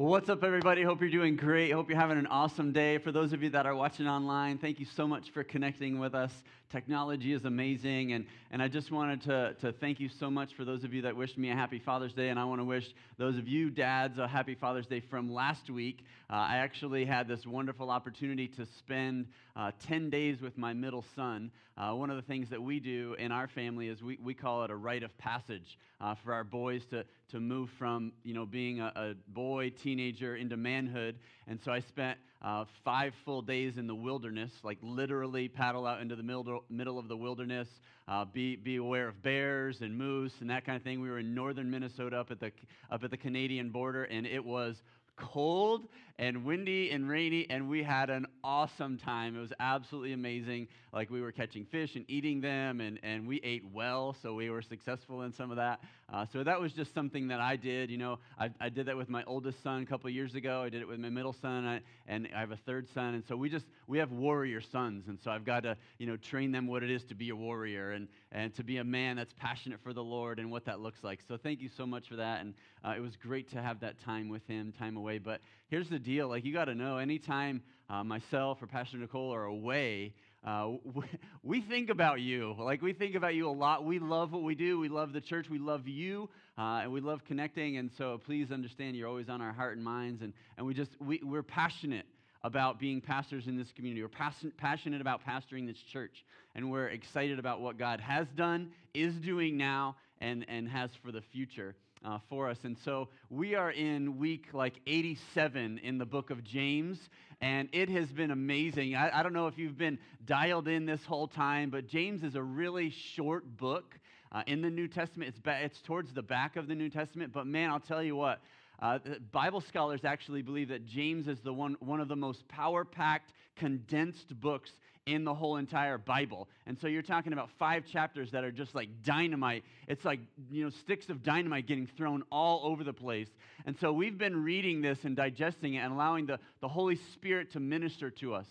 What's up, everybody? Hope you're doing great. Hope you're having an awesome day. For those of you that are watching online, thank you so much for connecting with us. Technology is amazing. And, and I just wanted to, to thank you so much for those of you that wished me a happy Father's Day. And I want to wish those of you dads a happy Father's Day from last week. Uh, I actually had this wonderful opportunity to spend uh, 10 days with my middle son. Uh, one of the things that we do in our family is we, we call it a rite of passage uh, for our boys to, to move from you know, being a, a boy, teenager into manhood. And so I spent uh, five full days in the wilderness, like literally paddle out into the middle, middle of the wilderness, uh, be, be aware of bears and moose and that kind of thing. We were in northern Minnesota up at the, up at the Canadian border, and it was cold and windy and rainy, and we had an awesome time. It was absolutely amazing. Like we were catching fish and eating them, and, and we ate well, so we were successful in some of that. Uh, so that was just something that I did. You know, I, I did that with my oldest son a couple years ago. I did it with my middle son, I, and I have a third son, and so we just we have warrior sons, and so I've got to you know train them what it is to be a warrior and and to be a man that's passionate for the Lord and what that looks like. So thank you so much for that, and uh, it was great to have that time with him, time away. But here's the deal: like you got to know, anytime uh, myself or Pastor Nicole are away, uh, we, we, think about you. Like we think about you a lot. We love what we do. We love the church. We love you, uh, and we love connecting. And so please understand, you're always on our heart and minds. And and we just we, we're passionate about being pastors in this community. We're passionate about pastoring this church, and we're excited about what God has done, is doing now, and, and has for the future uh, for us. And so we are in week like 87 in the book of James, and it has been amazing. I, I don't know if you've been dialed in this whole time, but James is a really short book. Uh, in the New Testament, it's, ba- it's towards the back of the New Testament, but man, I'll tell you what, uh, Bible scholars actually believe that James is the one, one of the most power packed, condensed books in the whole entire Bible. And so you're talking about five chapters that are just like dynamite. It's like, you know, sticks of dynamite getting thrown all over the place. And so we've been reading this and digesting it and allowing the, the Holy Spirit to minister to us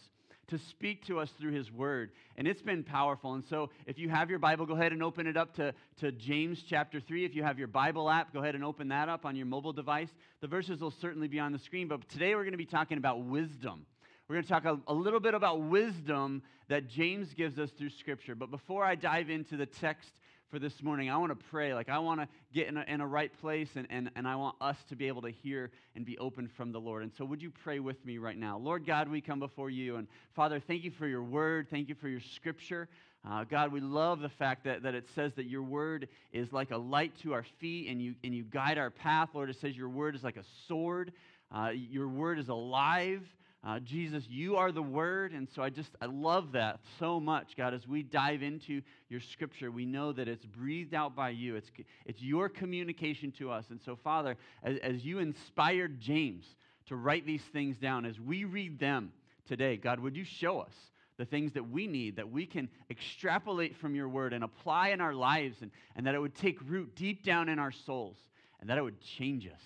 to speak to us through his word. And it's been powerful. And so if you have your Bible, go ahead and open it up to, to James chapter 3. If you have your Bible app, go ahead and open that up on your mobile device. The verses will certainly be on the screen. But today we're going to be talking about wisdom. We're going to talk a, a, little bit about wisdom that James gives us through Scripture. But before I dive into the text for this morning, I want to pray. Like, I want to get in a, in a right place, and, and, and I want us to be able to hear and be open from the Lord. And so, would you pray with me right now? Lord God, we come before you. And Father, thank you for your word. Thank you for your Scripture. Uh, God, we love the fact that, that it says that your word is like a light to our feet and you, and you guide our path. Lord, it says your word is like a sword. Uh, your word is alive. Uh, Jesus, you are the Word. And so I just, I love that so much, God. As we dive into your scripture, we know that it's breathed out by you, it's, it's your communication to us. And so, Father, as, as you inspired James to write these things down, as we read them today, God, would you show us? the things that we need, that we can extrapolate from your word and apply in our lives, and, and that it would take root deep down in our souls, and that it would change us.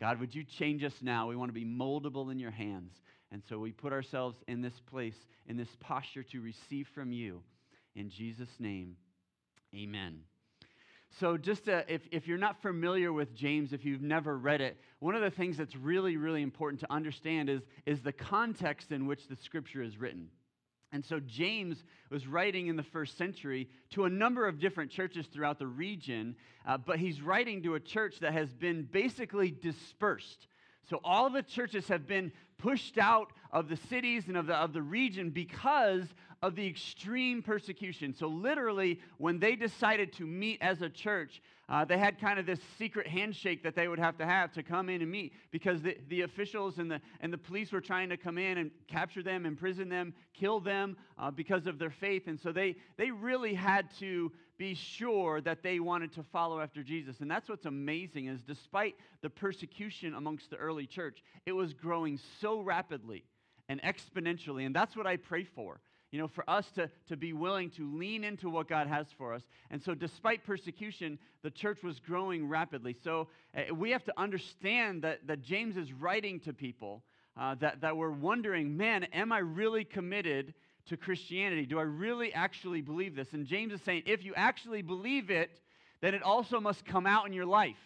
God, would you change us now? We want to be moldable in your hands. And so we put ourselves in this place, in this posture to receive from you. In Jesus' name, amen. So, just to, if, if you're not familiar with James, if you've never read it, one of the things that's really, really important to understand is, is the context in which the scripture is written. And so, James was writing in the first century to a number of different churches throughout the region, uh, but he's writing to a church that has been basically dispersed. So, all the churches have been pushed out of the cities and of the, of the region because of the extreme persecution. So, literally, when they decided to meet as a church, uh, they had kind of this secret handshake that they would have to have to come in and meet because the, the officials and the, and the police were trying to come in and capture them, imprison them, kill them uh, because of their faith. And so they, they really had to be sure that they wanted to follow after Jesus. And that's what's amazing is despite the persecution amongst the early church, it was growing so rapidly and exponentially. And that's what I pray for you know, for us to, to be willing to lean into what God has for us. And so, despite persecution, the church was growing rapidly. So, uh, we have to understand that, that James is writing to people uh, that, that were wondering, man, am I really committed to Christianity? Do I really actually believe this? And James is saying, if you actually believe it, then it also must come out in your life.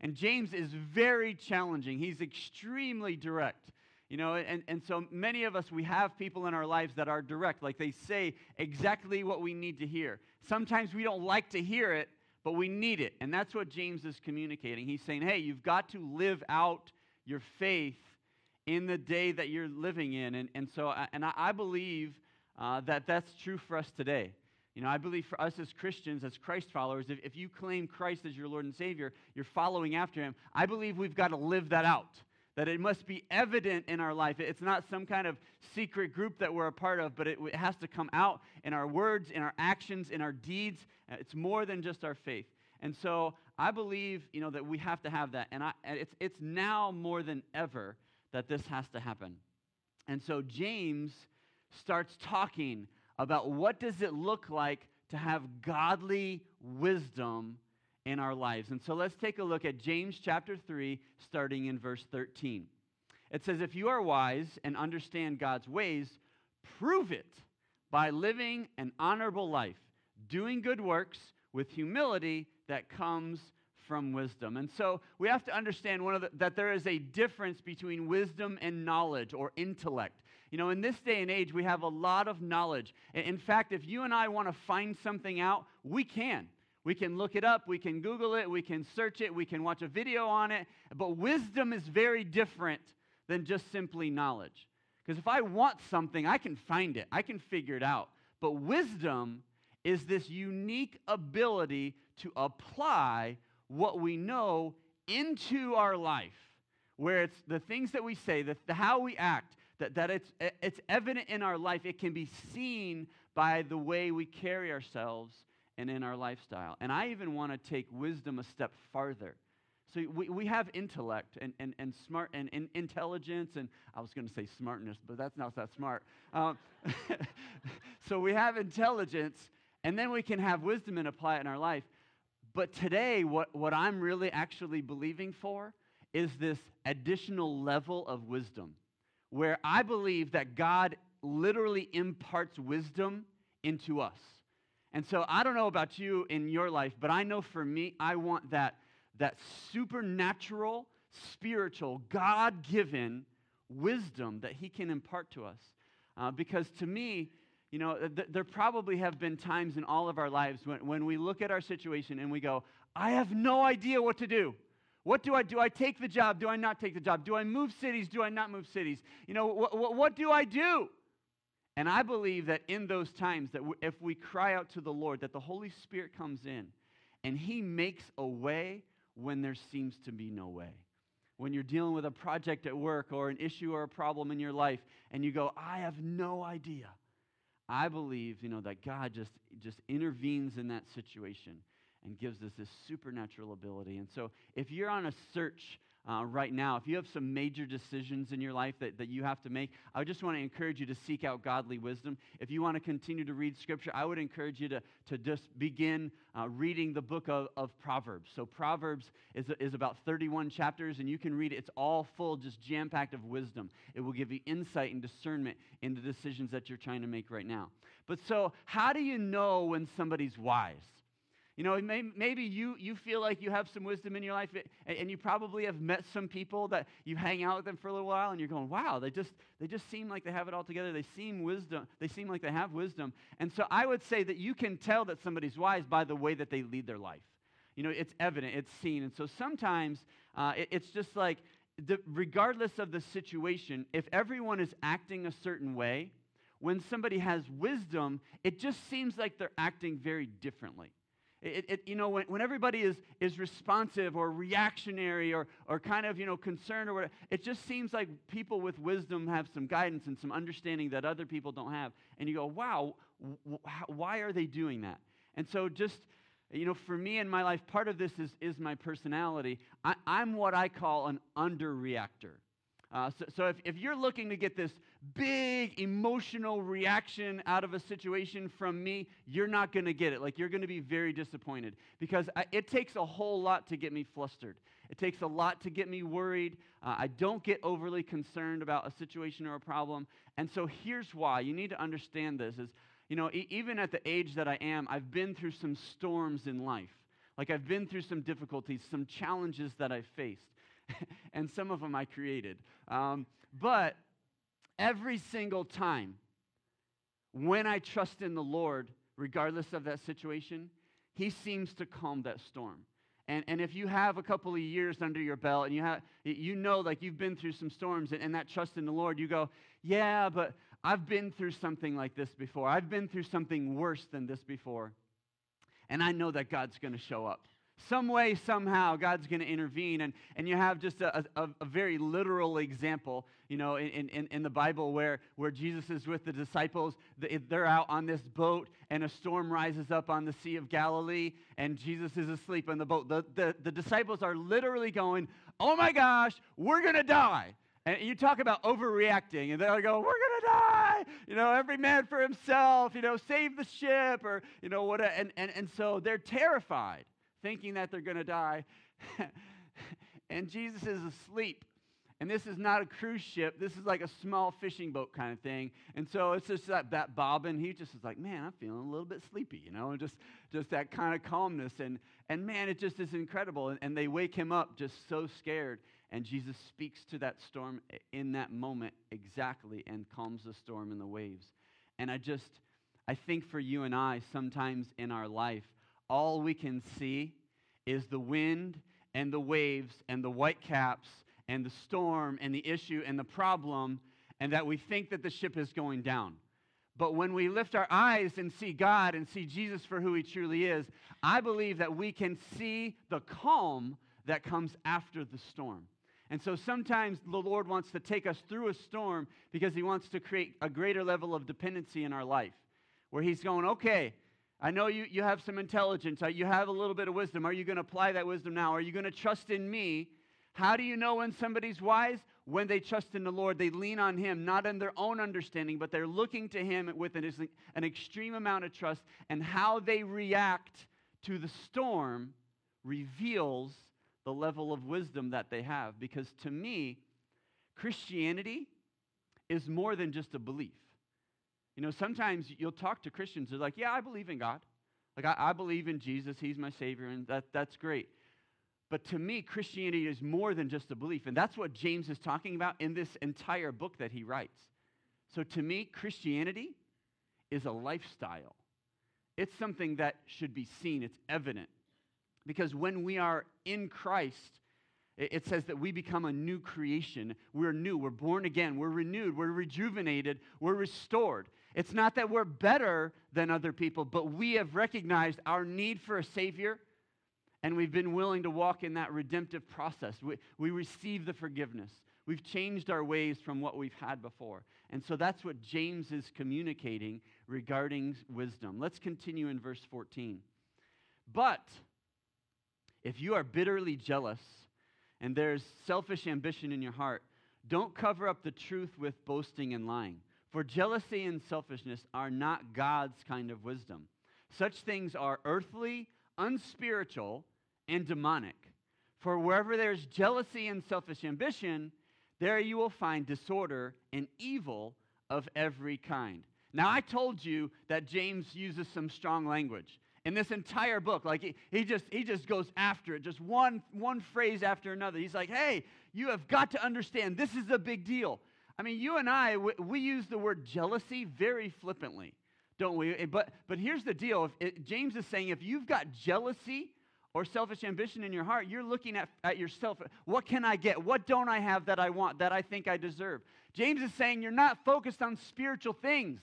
And James is very challenging. He's extremely direct. You know, and, and so many of us, we have people in our lives that are direct, like they say exactly what we need to hear. Sometimes we don't like to hear it, but we need it. And that's what James is communicating. He's saying, hey, you've got to live out your faith in the day that you're living in. And, and so, and I, I believe uh, that that's true for us today. You know, I believe for us as Christians, as Christ followers, if, if you claim Christ as your Lord and Savior, you're following after Him. I believe we've got to live that out that it must be evident in our life. It's not some kind of secret group that we're a part of, but it, it has to come out in our words, in our actions, in our deeds. Uh, it's more than just our faith. And so I believe, you know, that we have to have that. And, I, it's, it's now more than ever that this has to happen. And so James starts talking about what does it look like to have godly wisdom in our lives. And so let's take a look at James chapter 3, starting in verse 13. It says, If you are wise and understand God's ways, prove it by living an honorable life, doing good works with humility that comes from wisdom. And so we have to understand one of the, that there is a difference between wisdom and knowledge or intellect. You know, in this day and age, we have a lot of knowledge. In fact, if you and I want to find something out, we can. We can look it up, we can Google it, we can search it, we can watch a video on it. But wisdom is very different than just simply knowledge. Because if I want something, I can find it, I can figure it out. But wisdom is this unique ability to apply what we know into our life, where it's the things that we say, the, the how we act, that, that it's, it's evident in our life. It can be seen by the way we carry ourselves and in our lifestyle. And I even want to take wisdom a step farther. So we, we have intellect and, and, and smart and, and intelligence, and I was going to say smartness, but that's not that smart. Um, so we have intelligence, and then we can have wisdom and apply it in our life. But today, what, what I'm really actually believing for is this additional level of wisdom, where I believe that God literally imparts wisdom into us. And so I don't know about you in your life, but I know for me, I want that, that supernatural, spiritual, God given wisdom that He can impart to us. Uh, because to me, you know, th- there probably have been times in all of our lives when, when we look at our situation and we go, I have no idea what to do. What do I do? I take the job? Do I not take the job? Do I move cities? Do I not move cities? You know, wh- wh- what do I do? And I believe that in those times that if we cry out to the Lord, that the Holy Spirit comes in and he makes a way when there seems to be no way. When you're dealing with a project at work or an issue or a problem in your life and you go, I have no idea. I believe, you know, that God just, just intervenes in that situation and gives us this supernatural ability. And so if you're on a search uh, right now, if you have some major decisions in your life that, that you have to make, I just want to encourage you to seek out godly wisdom. If you want to continue to read Scripture, I would encourage you to, to just begin uh, reading the book of, of Proverbs. So, Proverbs is, is about 31 chapters, and you can read it. It's all full, just jam packed of wisdom. It will give you insight and discernment in the decisions that you're trying to make right now. But so, how do you know when somebody's wise? You know, maybe you, you feel like you have some wisdom in your life, and you probably have met some people that you hang out with them for a little while, and you're going, wow, they just, they just seem like they have it all together. They seem wisdom. They seem like they have wisdom. And so I would say that you can tell that somebody's wise by the way that they lead their life. You know, it's evident, it's seen. And so sometimes uh, it, it's just like, the, regardless of the situation, if everyone is acting a certain way, when somebody has wisdom, it just seems like they're acting very differently. It, it, you know, when, when everybody is, is responsive or reactionary or, or kind of, you know, concerned or whatever, it just seems like people with wisdom have some guidance and some understanding that other people don't have. And you go, wow, w- why are they doing that? And so just, you know, for me in my life, part of this is, is my personality. I, I'm what I call an underreactor. Uh, so, so if, if you're looking to get this big emotional reaction out of a situation from me, you're not going to get it. Like, you're going to be very disappointed because I, it takes a whole lot to get me flustered. It takes a lot to get me worried. Uh, I don't get overly concerned about a situation or a problem. And so here's why. You need to understand this is, you know, e- even at the age that I am, I've been through some storms in life. Like I've been through some difficulties, some challenges that I've faced, and some of them I created. Um, but every single time when I trust in the Lord, regardless of that situation, He seems to calm that storm. And, and if you have a couple of years under your belt and you, have, you know like you've been through some storms and, and that trust in the Lord, you go, yeah, but I've been through something like this before. I've been through something worse than this before. And I know that God's going to show up. Some way, somehow, God's going to intervene. And, and you have just a, a, a, very literal example, you know, in, in, in the Bible where, where Jesus is with the disciples. They're out on this boat, and a storm rises up on the Sea of Galilee, and Jesus is asleep on the boat. The, the, the disciples are literally going, Oh my gosh, we're going to die. And you talk about overreacting, and they'll go, We're going to die. You know, every man for himself, you know, save the ship, or, you know, what. And, and, and so they're terrified, thinking that they're going to die. and Jesus is asleep. And this is not a cruise ship. This is like a small fishing boat kind of thing. And so it's just that, that bobbing. He just is like, man, I'm feeling a little bit sleepy, you know, and just, just that kind of calmness. And, and man, it just is incredible. And, and they wake him up just so scared. And Jesus speaks to that storm in that moment exactly and calms the storm and the waves. And I just, I think for you and I, sometimes in our life, all we can see is the wind and the waves and the white caps and the storm and the issue and the problem, and that we think that the ship is going down. But when we lift our eyes and see God and see Jesus for who he truly is, I believe that we can see the calm that comes after the storm. And so sometimes the Lord wants to take us through a storm because He wants to create a greater level of dependency in our life. Where He's going, okay, I know you, you have some intelligence, uh, you have a little bit of wisdom. Are you going to apply that wisdom now? Are you going to trust in me? How do you know when somebody's wise? When they trust in the Lord, they lean on Him, not in their own understanding, but they're looking to Him with an, an extreme amount of trust. And how they react to the storm reveals the level of wisdom that they have. Because to me, Christianity is more than just a belief. You know, sometimes you'll talk to Christians, they're like, yeah, I believe in God. Like, I, I believe in Jesus, He's my Savior, and that, that's great. But to me, Christianity is more than just a belief. And that's what James is talking about in this entire book that he writes. So to me, Christianity is a lifestyle. It's something that should be seen, it's evident. Because when we are in Christ, it says that we become a new creation. We're new. We're born again. We're renewed. We're rejuvenated. We're restored. It's not that we're better than other people, but we have recognized our need for a Savior, and we've been willing to walk in that redemptive process. We, we receive the forgiveness. We've changed our ways from what we've had before. And so that's what James is communicating regarding wisdom. Let's continue in verse 14. But if you are bitterly jealous and there's selfish ambition in your heart, don't cover up the truth with boasting and lying. For jealousy and selfishness are not God's kind of wisdom. Such things are earthly, unspiritual, and demonic. For wherever there's jealousy and selfish ambition, there you will find disorder and evil of every kind. Now, I told you that James uses some strong language in this entire book. Like he, he just he just goes after it, just one one phrase after another. He's like, "Hey, you have got to understand this is a big deal." I mean, you and I we, we use the word jealousy very flippantly, don't we? Eh, but but here's the deal. It, James is saying if you've got jealousy or selfish ambition in your heart, you're looking at, at yourself. What can I get? What don't I have that I want, that I think I deserve? James is saying you're not focused on spiritual things.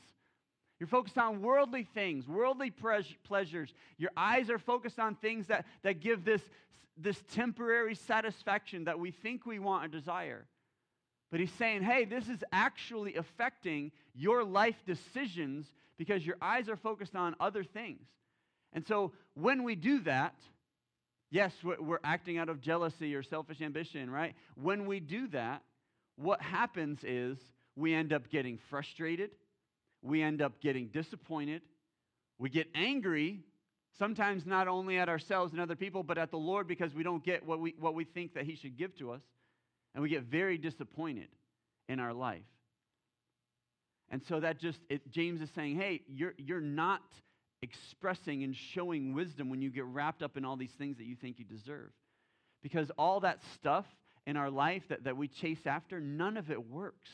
You're focused on worldly things, worldly pleasures. Your eyes are focused on things that, that give this, this temporary satisfaction that we think we want or desire. But he's saying, hey, this is actually affecting your life decisions because your eyes are focused on other things. And so when we do that, yes, we're acting out of jealousy or selfish ambition, right? When we do that, what happens is we end up getting frustrated we end up getting disappointed. We get angry, sometimes not only at ourselves and other people, but at the Lord because we don't get what we, what we think that He should give to us. And we get very disappointed in our life. And so that just, it, James is saying, hey, you're, you're not expressing and showing wisdom when you get wrapped up in all these things that you think you deserve. Because all that stuff in our life that, that we chase after, none of it works.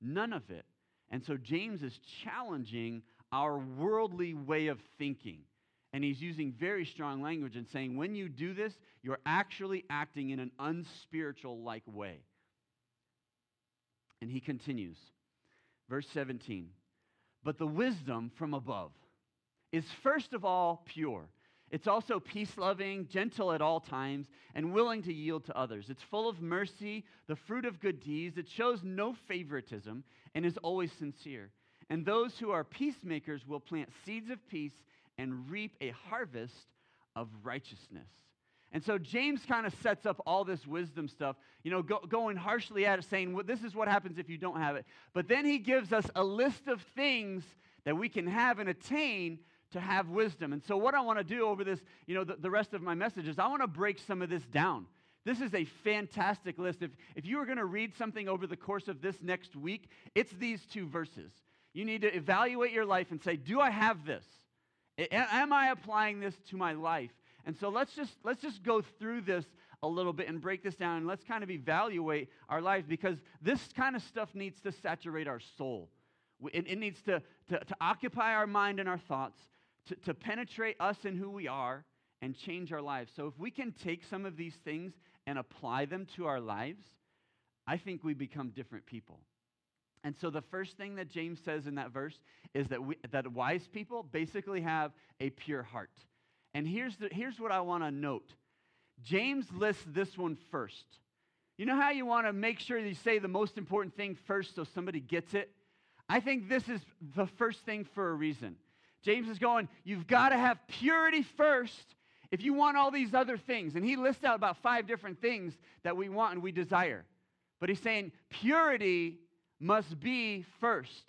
None of it. And so James is challenging our worldly way of thinking. And he's using very strong language and saying, when you do this, you're actually acting in an unspiritual like way. And he continues, verse 17 But the wisdom from above is first of all pure. It's also peace loving, gentle at all times, and willing to yield to others. It's full of mercy, the fruit of good deeds. It shows no favoritism and is always sincere. And those who are peacemakers will plant seeds of peace and reap a harvest of righteousness. And so James kind of sets up all this wisdom stuff, you know, go, going harshly at it, saying, well, this is what happens if you don't have it. But then he gives us a list of things that we can have and attain to have wisdom. And so, what I want to do over this, you know, the, the rest of my message is I want to break some of this down. This is a fantastic list. If, if you are going to read something over the course of this next week, it's these two verses. You need to evaluate your life and say, Do I have this? Am I applying this to my life? And so let's just let's just go through this a little bit and break this down and let's kind of evaluate our lives because this kind of stuff needs to saturate our soul. It, it needs to, to, to, occupy our mind and our thoughts, to, to penetrate us and who we are, and change our lives. So if we can take some of these things and apply them to our lives, I think we become different people. And so the first thing that James says in that verse is that, we, that wise people basically have a pure heart. And here's, the, here's what I want to note James lists this one first. You know how you want to make sure you say the most important thing first so somebody gets it? I think this is the first thing for a reason. James is going, you've got to have purity first if you want all these other things. And he lists out about five different things that we want and we desire. But he's saying purity must be first.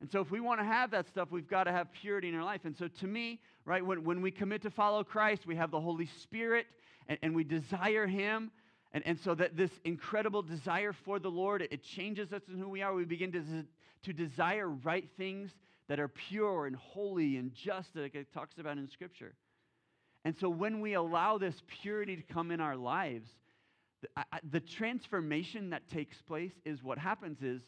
And so, if we want to have that stuff, we've got to have purity in our life. And so, to me, right, when, when we commit to follow Christ, we have the Holy Spirit and, and we desire Him. And, and so, that this incredible desire for the Lord, it, it changes us in who we are. We begin to, to desire right things that are pure and holy and just, like it talks about in Scripture. And so when we allow this purity to come in our lives, the, I, the transformation that takes place is what happens is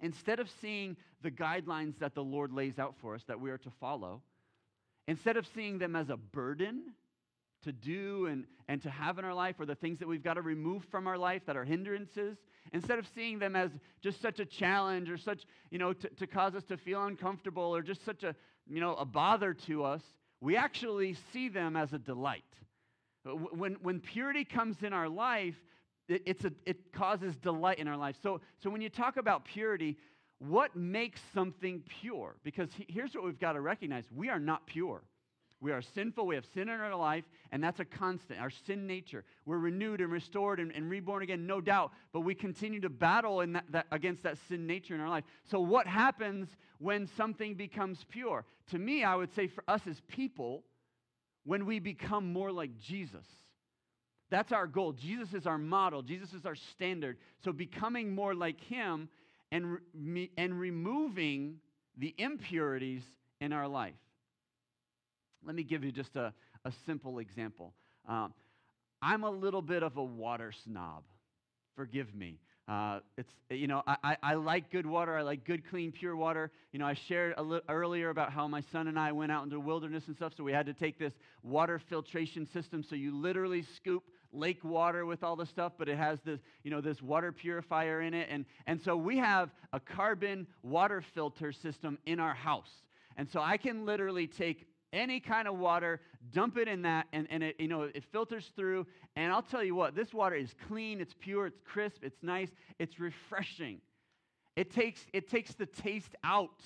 instead of seeing the guidelines that the Lord lays out for us that we are to follow, instead of seeing them as a burden to do and, and to have in our life, or the things that we've got to remove from our life that are hindrances, instead of seeing them as just such a challenge or such, you know, to, to cause us to feel uncomfortable or just such a, you know, a bother to us, we actually see them as a delight. Uh, when, when purity comes in our life, it, it's a, it causes delight in our life. So, so when you talk about purity, what makes something pure? Because he, here's what we've got to recognize we are not pure. We are sinful. We have sin in our life, and that's a constant, our sin nature. We're renewed and restored and, and reborn again, no doubt, but we continue to battle in that, that, against that sin nature in our life. So, what happens when something becomes pure? To me, I would say for us as people, when we become more like Jesus. That's our goal. Jesus is our model, Jesus is our standard. So, becoming more like Him and, and removing the impurities in our life. Let me give you just a, a simple example. Um, I'm a little bit of a water snob. Forgive me. Uh, it's, you know, I, I like good water. I like good, clean, pure water. You know, I shared a li- earlier about how my son and I went out into the wilderness and stuff, so we had to take this water filtration system. So you literally scoop lake water with all the stuff, but it has this, you know, this water purifier in it. And, and so we have a carbon water filter system in our house. And so I can literally take any kind of water, dump it in that, and, and it, you know, it filters through. And I'll tell you what, this water is clean, it's pure, it's crisp, it's nice, it's refreshing. It takes, it takes the taste out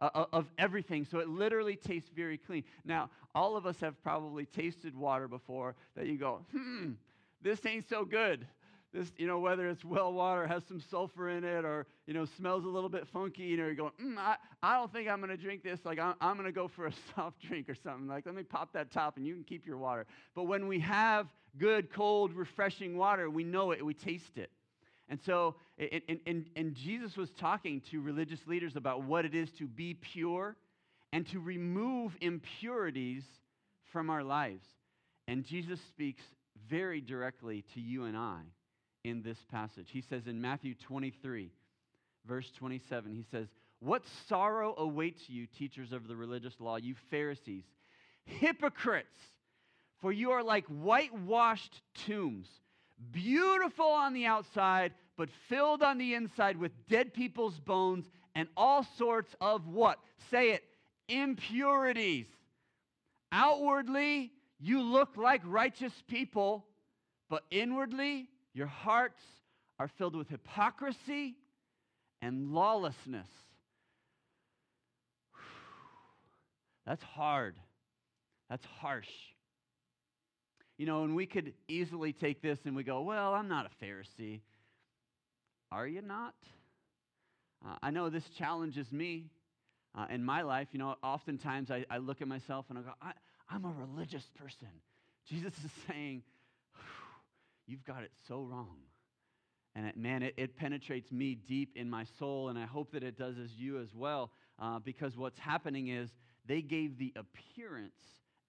uh, of everything, so it literally tastes very clean. Now, all of us have probably tasted water before that you go, hmm, this ain't so good this, you know, whether it's well water, has some sulfur in it, or, you know, smells a little bit funky, you know, you're going, mm, I, I don't think I'm going to drink this. Like, I'm, I'm going to go for a soft drink or something. Like, let me pop that top and you can keep your water. But when we have good, cold, refreshing water, we know it, we taste it. And so, and, and, and Jesus was talking to religious leaders about what it is to be pure and to remove impurities from our lives. And Jesus speaks very directly to you and I in this passage. He says in Matthew 23, verse 27, he says, What sorrow awaits you, teachers of the religious law, you Pharisees, hypocrites! For you are like whitewashed tombs, beautiful on the outside, but filled on the inside with dead people's bones and all sorts of what? Say it, impurities. Outwardly, you look like righteous people, but inwardly, your hearts are filled with hypocrisy and lawlessness. That's hard. That's harsh. You know, and we could easily take this and we go, well, I'm not a Pharisee. Are you not? Uh, I know this challenges me uh, in my life. You know, oftentimes I, I look at myself and I go, I, I'm a religious person. Jesus is saying, You've got it so wrong. And it, man, it, it, penetrates me deep in my soul, and I hope that it does as you as well, uh, because what's happening is they gave the appearance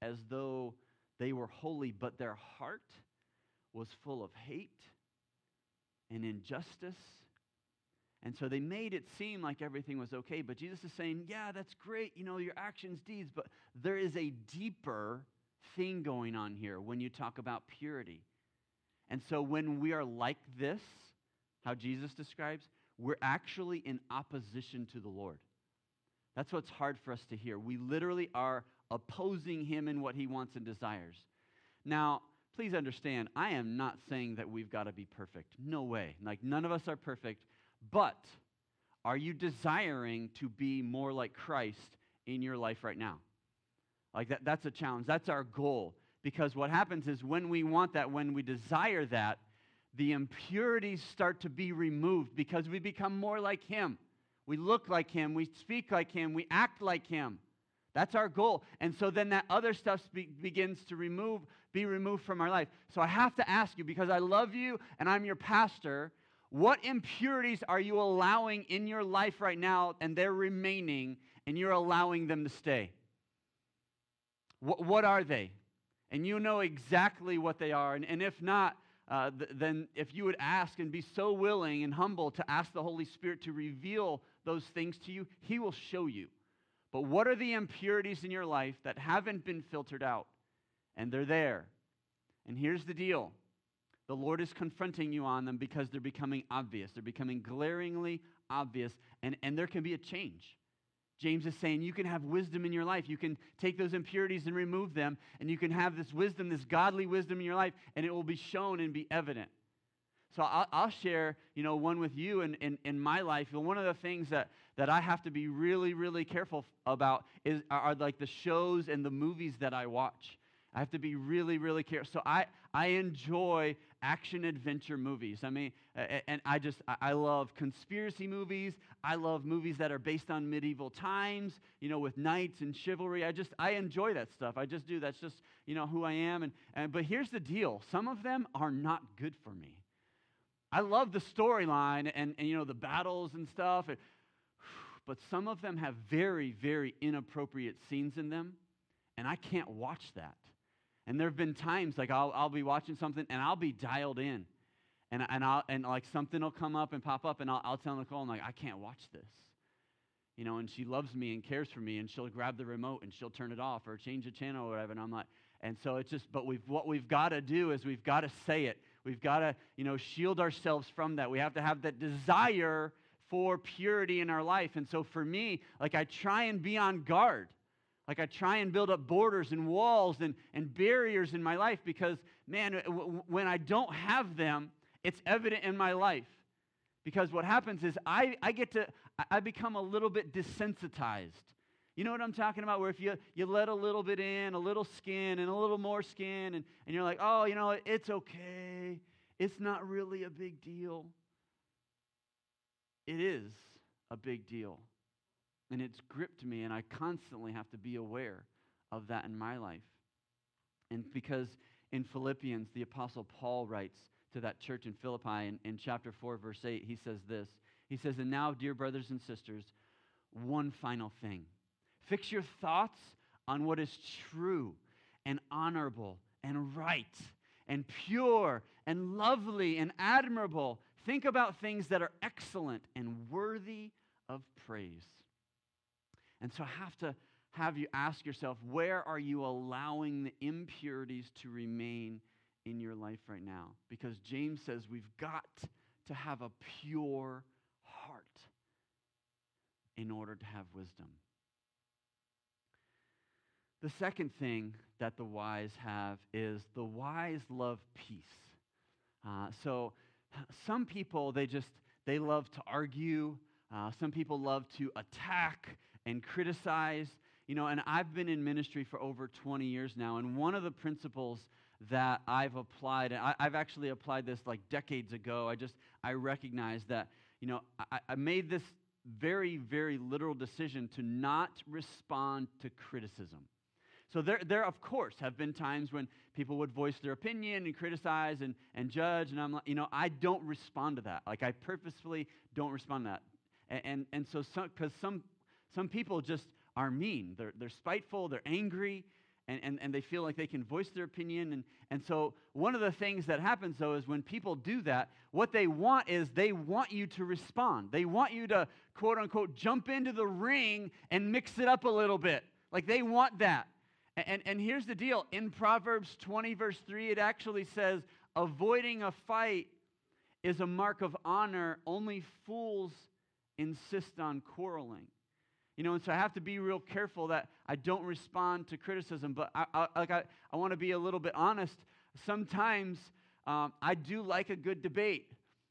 as though they were holy, but their heart was full of hate and injustice. And so they made it seem like everything was okay. But Jesus is saying, yeah, that's great, you know, your actions, deeds, but there is a deeper thing going on here when you talk about purity. And so when we are like this, how Jesus describes, we're actually in opposition to the Lord. That's what's hard for us to hear. We literally are opposing him in what he wants and desires. Now, please understand, I am not saying that we've got to be perfect. No way. Like, none of us are perfect. But are you desiring to be more like Christ in your life right now? Like, that, that's a challenge. That's our goal. Because what happens is when we want that, when we desire that, the impurities start to be removed because we become more like Him. We look like Him, we speak like Him, we act like Him. That's our goal. And so then that other stuff be, begins to remove, be removed from our life. So I have to ask you, because I love you and I'm your pastor, what impurities are you allowing in your life right now and they're remaining and you're allowing them to stay? What, what are they? And you know exactly what they are. And, and if not, uh, th- then if you would ask and be so willing and humble to ask the Holy Spirit to reveal those things to you, He will show you. But what are the impurities in your life that haven't been filtered out? And they're there. And here's the deal the Lord is confronting you on them because they're becoming obvious. They're becoming glaringly obvious, and, and there can be a change. James is saying you can have wisdom in your life. You can take those impurities and remove them, and you can have this wisdom, this godly wisdom in your life, and it will be shown and be evident. So I'll, I'll share, you know, one with you in, in, in, my life. And one of the things that, that I have to be really, really careful about is, are, are like the shows and the movies that I watch. I have to be really, really careful. So I, I enjoy action adventure movies. I mean, and I just, I love conspiracy movies. I love movies that are based on medieval times, you know, with knights and chivalry. I just, I enjoy that stuff. I just do. That's just, you know, who I am. And, and but here's the deal some of them are not good for me. I love the storyline and, and, you know, the battles and stuff. And, but some of them have very, very inappropriate scenes in them. And I can't watch that. And there have been times like I'll, I'll be watching something and I'll be dialed in. And, and, I'll, and like something will come up and pop up and I'll, I'll tell Nicole, I'm like, I can't watch this. You know, and she loves me and cares for me and she'll grab the remote and she'll turn it off or change the channel or whatever. And I'm like, and so it's just, but we've, what we've got to do is we've got to say it. We've got to, you know, shield ourselves from that. We have to have that desire for purity in our life. And so for me, like I try and be on guard. Like I try and build up borders and walls and, and barriers in my life because, man, w- when I don't have them, it's evident in my life. Because what happens is I, I get to, I become a little bit desensitized. You know what I'm talking about? Where if you, you let a little bit in, a little skin, and a little more skin, and, and you're like, oh, you know, it's okay. It's not really a big deal. It is a big deal. And it's gripped me, and I constantly have to be aware of that in my life. And because in Philippians, the Apostle Paul writes to that church in Philippi in, in chapter 4, verse 8, he says this. He says, And now, dear brothers and sisters, one final thing. Fix your thoughts on what is true and honorable and right and pure and lovely and admirable. Think about things that are excellent and worthy of praise. And so I have to have you ask yourself where are you allowing the impurities to remain in your life right now? Because James says we've got to have a pure heart in order to have wisdom. The second thing that the wise have is the wise love peace. Uh, so some people, they just, they love to argue. Uh, some people love to attack and criticize. You know, and I've been in ministry for over 20 years now, and one of the principles that I've applied, and I, have actually applied this like decades ago. I just, I recognize that, you know, I, I made this very, very literal decision to not respond to criticism. So there, there, of course, have been times when people would voice their opinion and criticize and, and judge, and I'm like, you know, I don't respond to that. Like, I purposefully don't respond to that. And, and, and so, because some, some people just are mean. They're, they're spiteful, they're angry, and, and, and they feel like they can voice their opinion. And, and so, one of the things that happens, though, is when people do that, what they want is they want you to respond. They want you to, quote unquote, jump into the ring and mix it up a little bit. Like, they want that. And, and here's the deal in Proverbs 20, verse 3, it actually says, avoiding a fight is a mark of honor. Only fools insist on quarreling. You know, and so I have to be real careful that I don't respond to criticism. But I, I like I, I want to be a little bit honest. Sometimes um, I do like a good debate.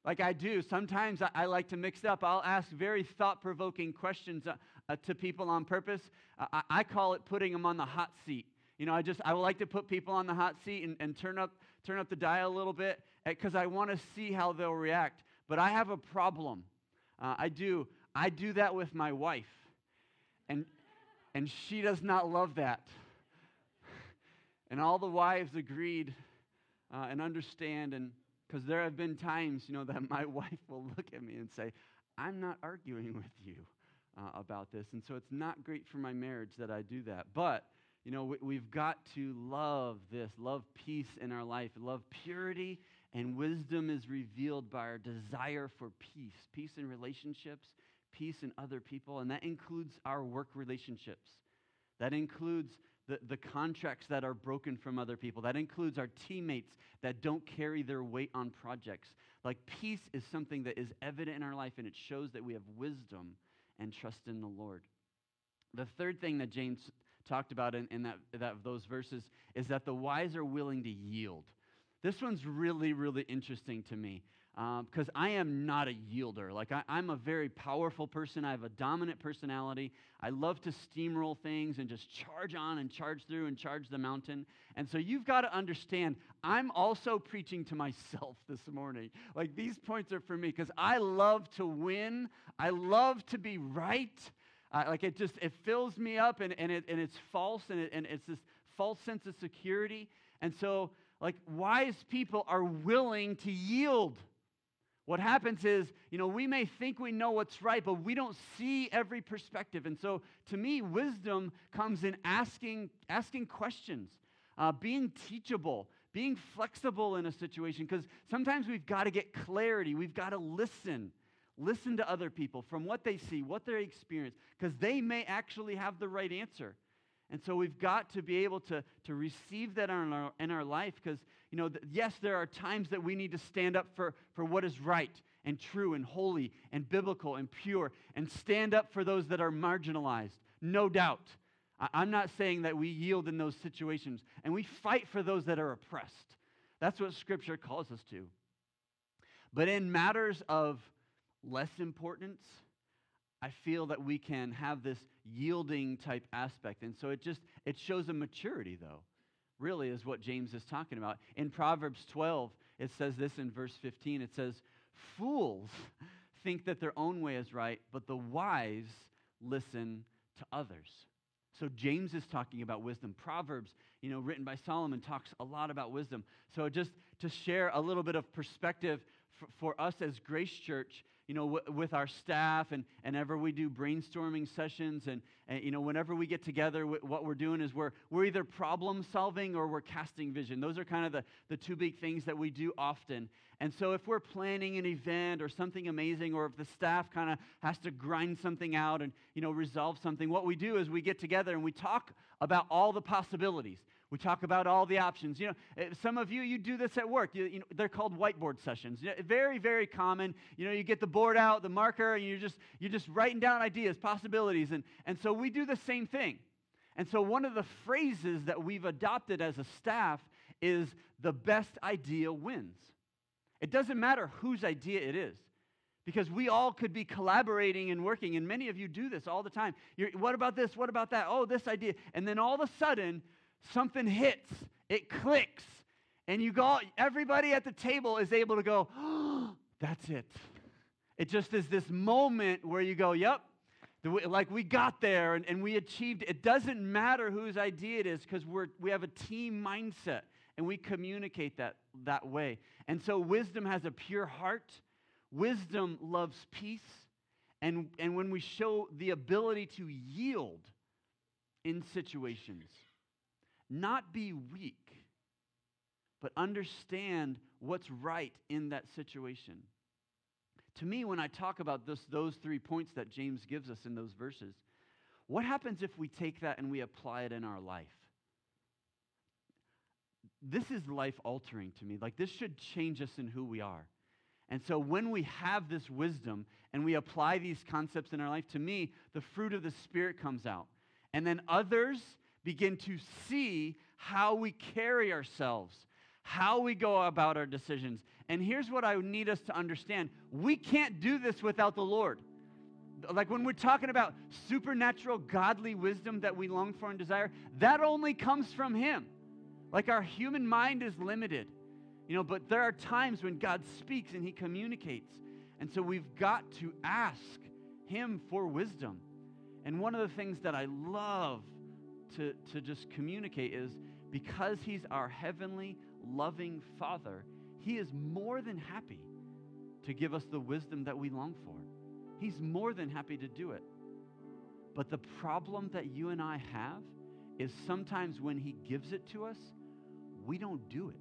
Like I do. Sometimes I, I like to mix up. I'll ask very thought provoking questions uh, uh, to people on purpose. Uh, I, I, call it putting them on the hot seat. You know, I just, I like to put people on the hot seat and, and turn, up, turn up the dial a little bit because I want to see how they'll react. But I have a problem. Uh, I do. I do that with my wife. And, and she does not love that. And all the wives agreed uh, and understand. And because there have been times, you know, that my wife will look at me and say, I'm not arguing with you uh, about this. And so it's not great for my marriage that I do that. But, you know, we, we've got to love this, love peace in our life, love purity, and wisdom is revealed by our desire for peace peace in relationships, peace in other people, and that includes our work relationships. That includes the, the contracts that are broken from other people. That includes our teammates that don't carry their weight on projects. Like, peace is something that is evident in our life, and it shows that we have wisdom and trust in the Lord. The third thing that James talked about in, in that, that, those verses is that the wise are willing to yield. This one's really, really interesting to me because um, I am not a yielder. Like, I, am a very powerful person. I have a dominant personality. I love to steamroll things and just charge on and charge through and charge the mountain. And so you've got to understand, I'm also preaching to myself this morning. Like, these points are for me because I love to win, I love to be right. Uh, like, it just, it fills me up and, and, it, and it's false and, it, and it's this false sense of security. And so, like, wise people are willing to yield what happens is, you know, we may think we know what's right, but we don't see every perspective. And so, to me, wisdom comes in asking, asking questions, uh, being teachable, being flexible in a situation, because sometimes we've got to get clarity. We've got to listen. Listen to other people from what they see, what they experience, because they may actually have the right answer. And so we've got to be able to, to receive that in our, in our life because, you know, yes, there are times that we need to stand up for, for what is right and true and holy and biblical and pure and stand up for those that are marginalized, no doubt. I, I'm not saying that we yield in those situations and we fight for those that are oppressed. That's what Scripture calls us to. But in matters of less importance, I feel that we can have this yielding type aspect. And so it just it shows a maturity though. Really is what James is talking about. In Proverbs 12, it says this in verse 15. It says, "Fools think that their own way is right, but the wise listen to others." So James is talking about wisdom. Proverbs, you know, written by Solomon talks a lot about wisdom. So just to share a little bit of perspective for, us as Grace Church, you know, with our staff and, and ever we do brainstorming sessions and, and you know, whenever we get together, what we're doing is we're, we're either problem solving or we're casting vision. Those are kind of the, the two big things that we do often. And so if we're planning an event or something amazing, or if the staff kind of has to grind something out and, you know, resolve something, what we do is we get together and we talk about all the possibilities. We talk about all the options. You know, eh, some of you, you do this at work. You, you know, they're called whiteboard sessions. Very, very common. You know, you get the board out, the marker, and you're just, you're just writing down ideas, possibilities. And, and so we do the same thing. And so one of the phrases that we've adopted as a staff is the best idea wins. It doesn't matter whose idea it is because we all could be collaborating and working and many of you do this all the time You're, what about this what about that oh this idea and then all of a sudden something hits, it clicks, and you go, everybody at the table is able to go, oh, that's it. It just is this moment where you go, yep, like we got there and, and we achieved it. doesn't matter whose idea it is because we're we have a team mindset and we communicate that that way. And so wisdom has a pure heart. Wisdom loves peace. And, and when we show the ability to yield in situations, not be weak, but understand what's right in that situation. To me, when I talk about this, those three points that James gives us in those verses, what happens if we take that and we apply it in our life? This is life altering to me. Like, this should change us in who we are. And so, when we have this wisdom and we apply these concepts in our life, to me, the fruit of the Spirit comes out. And then others begin to see how we carry ourselves, how we go about our decisions. And here's what I need us to understand we can't do this without the Lord. Like when we're talking about supernatural godly wisdom that we long for and desire, that only comes from Him. Like our human mind is limited, you know, but there are times when God speaks and He communicates. And so we've got to ask Him for wisdom. And one of the things that I love to, to just communicate is because He's our heavenly, loving Father, He is more than happy to give us the wisdom that we long for. He's more than happy to do it. But the problem that you and I have is sometimes when He gives it to us, we don't do it.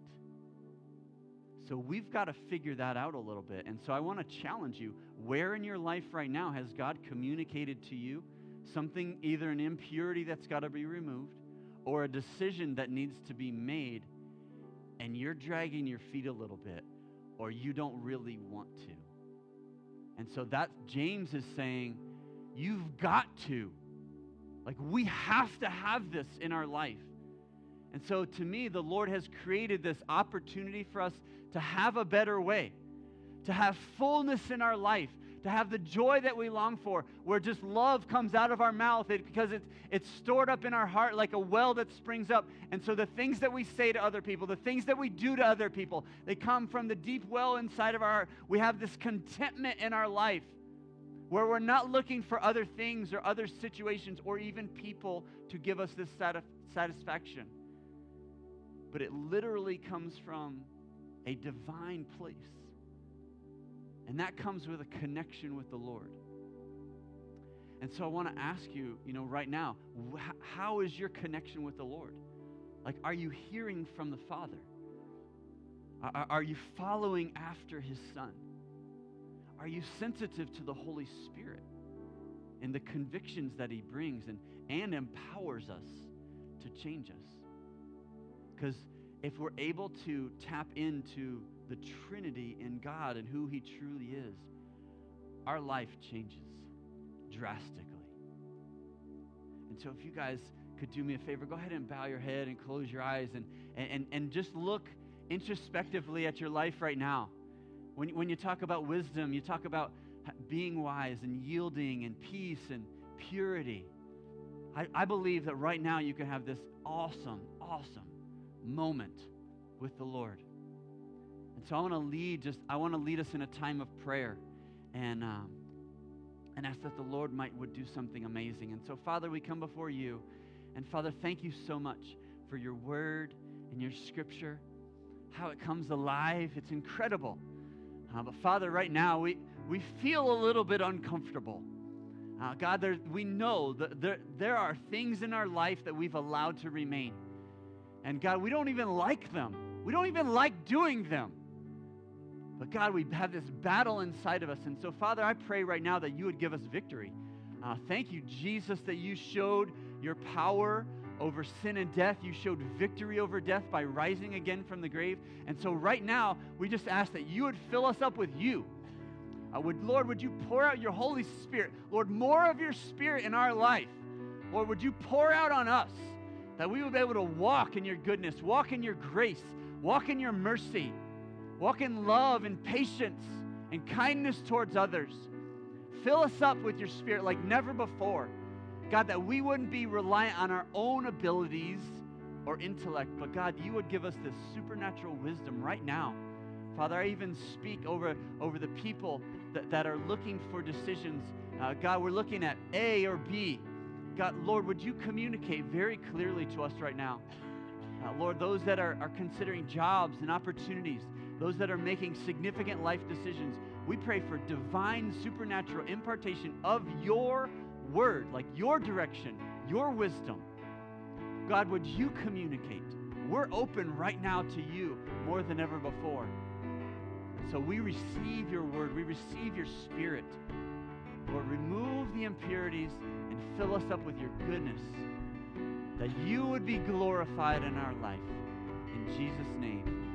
So we've got to figure that out a little bit. And so I want to challenge you where in your life right now has God communicated to you something, either an impurity that's got to be removed or a decision that needs to be made, and you're dragging your feet a little bit, or you don't really want to. And so that James is saying, you've got to. Like, we have to have this in our life. And so, to me, the Lord has created this opportunity for us to have a better way, to have fullness in our life, to have the joy that we long for, where just love comes out of our mouth it, because it's, it's stored up in our heart like a well that springs up. And so the things that we say to other people, the things that we do to other people, they come from the deep well inside of our heart. We have this contentment in our life where we're not looking for other things or other situations or even people to give us this satisfaction. But it literally comes from a divine place. And that comes with a connection with the Lord. And so I want to ask you, you know, right now, how is your connection with the Lord? Like, are you hearing from the Father? Are you following after His Son? Are you sensitive to the Holy Spirit and the convictions that He brings and, and empowers us to change us? Because if we're able to tap into the Trinity in God and who He truly is, our life changes drastically. And so, if you guys could do me a favor, go ahead and bow your head and close your eyes and, and, and just look introspectively at your life right now. When, when you talk about wisdom, you talk about being wise and yielding and peace and purity. I, I believe that right now you can have this awesome, awesome moment with the Lord. And so I want to lead just I want to lead us in a time of prayer and um, and ask that the Lord might would do something amazing. And so Father, we come before you, and Father, thank you so much for your word and your scripture, how it comes alive. It's incredible. Uh, but Father, right now we we feel a little bit uncomfortable. Uh, God, there, we know that there, there are things in our life that we've allowed to remain. And God, we don't even like them. We don't even like doing them. But God, we have this battle inside of us. And so, Father, I pray right now that you would give us victory. Uh, thank you, Jesus, that you showed your power over sin and death. You showed victory over death by rising again from the grave. And so, right now, we just ask that you would fill us up with you. Uh, would, Lord, would you pour out your Holy Spirit? Lord, more of your Spirit in our life. Lord, would you pour out on us that we would be able to walk in your goodness, walk in your grace, walk in your mercy, walk in love and patience and kindness towards others. Fill us up with your Spirit like never before. God, that we wouldn't be reliant on our own abilities or intellect, but God, you would give us this supernatural wisdom right now. Father, I even speak over, over the people that, that are looking for decisions. Uh, God, we're looking at A or B. God, Lord, would you communicate very clearly to us right now? Uh, Lord, those that are, are considering jobs and opportunities, those that are making significant life decisions, we pray for divine supernatural impartation of your word, like your direction, your wisdom. God, would you communicate? We're open right now to you more than ever before. So we receive your word, we receive your spirit. Lord, remove the impurities and fill us up with your goodness, that you would be glorified in our life. In Jesus' name.